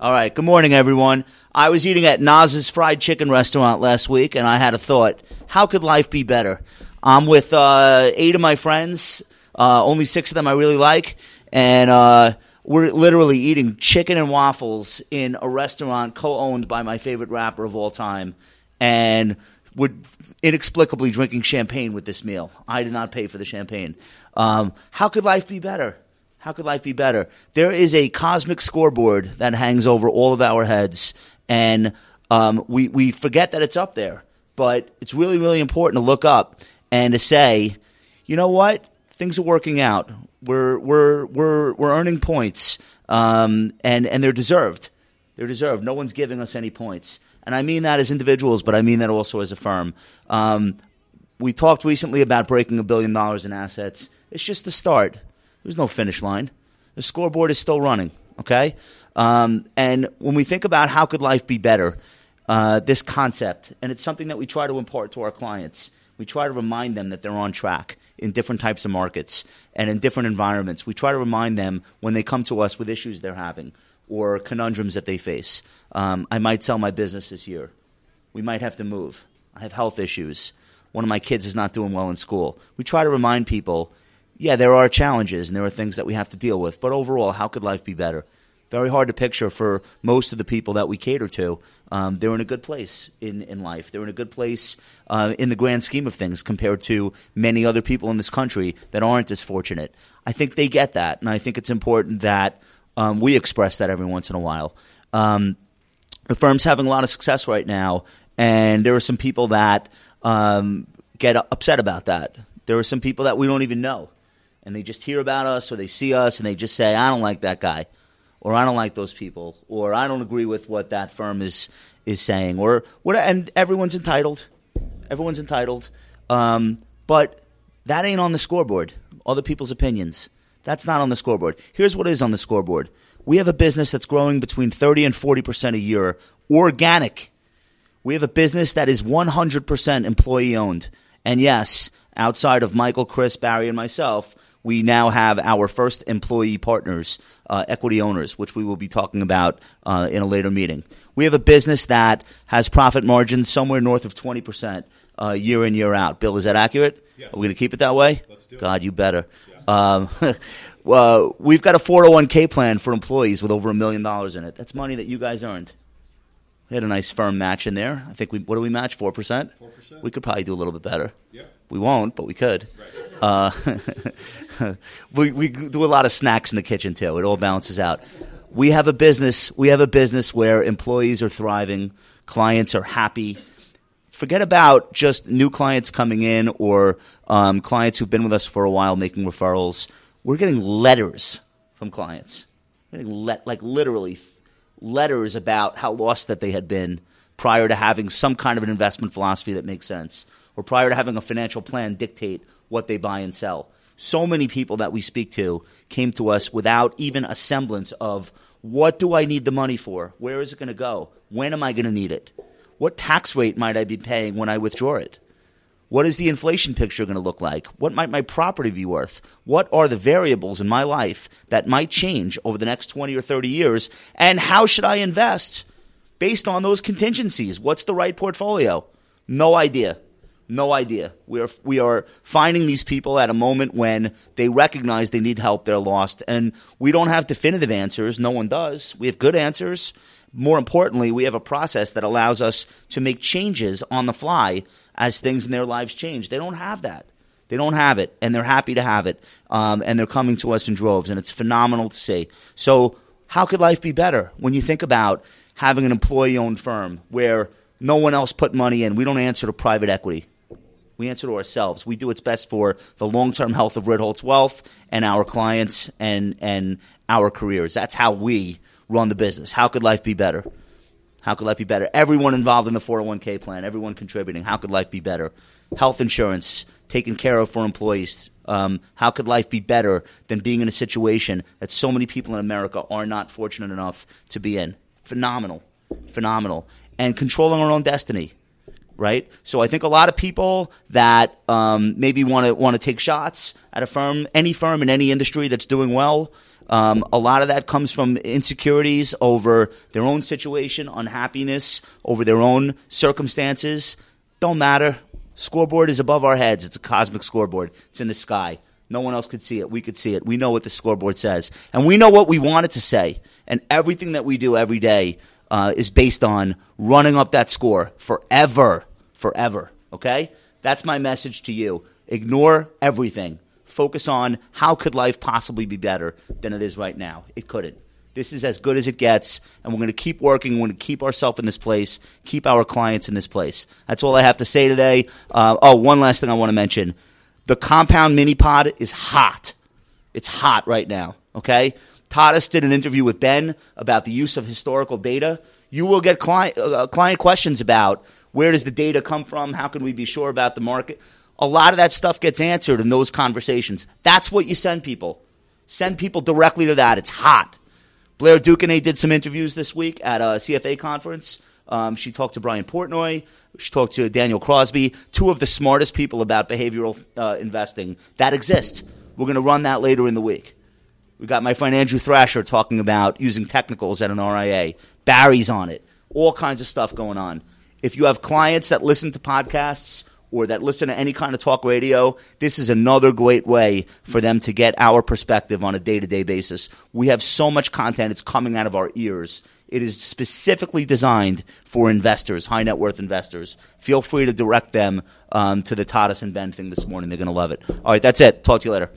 All right. Good morning, everyone. I was eating at Nas's Fried Chicken Restaurant last week, and I had a thought: How could life be better? I'm with uh, eight of my friends. Uh, only six of them I really like, and uh, we're literally eating chicken and waffles in a restaurant co-owned by my favorite rapper of all time, and we're inexplicably drinking champagne with this meal. I did not pay for the champagne. Um, how could life be better? How could life be better? There is a cosmic scoreboard that hangs over all of our heads, and um, we we forget that it's up there. But it's really really important to look up and to say, you know what, things are working out. We're we're we're we're earning points, um, and and they're deserved. They're deserved. No one's giving us any points, and I mean that as individuals, but I mean that also as a firm. Um, we talked recently about breaking a billion dollars in assets. It's just the start. There's no finish line. The scoreboard is still running. Okay, um, and when we think about how could life be better, uh, this concept, and it's something that we try to impart to our clients. We try to remind them that they're on track in different types of markets and in different environments. We try to remind them when they come to us with issues they're having or conundrums that they face. Um, I might sell my business this year. We might have to move. I have health issues. One of my kids is not doing well in school. We try to remind people yeah, there are challenges and there are things that we have to deal with. But overall, how could life be better? Very hard to picture for most of the people that we cater to. Um, they're in a good place in, in life. They're in a good place uh, in the grand scheme of things compared to many other people in this country that aren't as fortunate. I think they get that, and I think it's important that um, we express that every once in a while. Um, the firm's having a lot of success right now, and there are some people that um, get upset about that. There are some people that we don't even know and they just hear about us or they see us and they just say, I don't like that guy, or I don't like those people, or I don't agree with what that firm is is saying, or what. And everyone's entitled. Everyone's entitled. Um, but that ain't on the scoreboard. Other people's opinions. That's not on the scoreboard. Here's what is on the scoreboard. We have a business that's growing between 30 and 40% a year, organic. We have a business that is 100% employee owned. And yes, outside of Michael, Chris, Barry, and myself, we now have our first employee partners, uh, equity owners, which we will be talking about uh, in a later meeting. We have a business that has profit margins somewhere north of 20% uh, year in, year out. Bill, is that accurate? Yes. Are we going to keep it that way? Let's do it. God, you better. Um, well, we've got a 401k plan for employees with over a million dollars in it. That's money that you guys earned. We had a nice firm match in there. I think we, what do we match? 4%? 4%. We could probably do a little bit better. Yeah. We won't, but we could. Uh, we we do a lot of snacks in the kitchen too. It all balances out. We have a business. We have a business where employees are thriving, clients are happy. Forget about just new clients coming in or um, clients who've been with us for a while making referrals. We're getting letters from clients, We're getting le- like literally letters about how lost that they had been prior to having some kind of an investment philosophy that makes sense, or prior to having a financial plan dictate what they buy and sell. So many people that we speak to came to us without even a semblance of what do I need the money for? Where is it going to go? When am I going to need it? What tax rate might I be paying when I withdraw it? What is the inflation picture going to look like? What might my property be worth? What are the variables in my life that might change over the next 20 or 30 years? And how should I invest based on those contingencies? What's the right portfolio? No idea. No idea. We are we are finding these people at a moment when they recognize they need help, they're lost, and we don't have definitive answers. No one does. We have good answers. More importantly, we have a process that allows us to make changes on the fly as things in their lives change. They don't have that. They don't have it, and they're happy to have it, um, and they're coming to us in droves, and it's phenomenal to see. So, how could life be better when you think about having an employee-owned firm where no one else put money in? We don't answer to private equity. We answer to ourselves. We do what's best for the long term health of Ritholtz Wealth and our clients and, and our careers. That's how we run the business. How could life be better? How could life be better? Everyone involved in the 401k plan, everyone contributing. How could life be better? Health insurance taken care of for employees. Um, how could life be better than being in a situation that so many people in America are not fortunate enough to be in? Phenomenal. Phenomenal. And controlling our own destiny right? So I think a lot of people that um, maybe want to want to take shots at a firm, any firm in any industry that's doing well, Um, a lot of that comes from insecurities over their own situation, unhappiness over their own circumstances. Don't matter. Scoreboard is above our heads. It's a cosmic scoreboard. It's in the sky. No one else could see it. We could see it. We know what the scoreboard says. And we know what we want it to say. And everything that we do every day uh, is based on running up that score forever. Forever. Okay? That's my message to you. Ignore everything. Focus on how could life possibly be better than it is right now. It couldn't. This is as good as it gets, and we're going to keep working. We're going to keep ourselves in this place, keep our clients in this place. That's all I have to say today. Uh, oh, one last thing I want to mention. The compound mini pod is hot. It's hot right now, okay? Tadas did an interview with Ben about the use of historical data. You will get client, uh, client questions about where does the data come from? How can we be sure about the market? A lot of that stuff gets answered in those conversations. That's what you send people. Send people directly to that. It's hot. Blair duQuesnay did some interviews this week at a CFA conference. Um, she talked to Brian Portnoy. She talked to Daniel Crosby, two of the smartest people about behavioral uh, investing that exist. We're going to run that later in the week. We got my friend Andrew Thrasher talking about using technicals at an RIA. Barry's on it. All kinds of stuff going on. If you have clients that listen to podcasts or that listen to any kind of talk radio, this is another great way for them to get our perspective on a day to day basis. We have so much content, it's coming out of our ears. It is specifically designed for investors, high net worth investors. Feel free to direct them um, to the Tadas and Ben thing this morning. They're going to love it. All right, that's it. Talk to you later.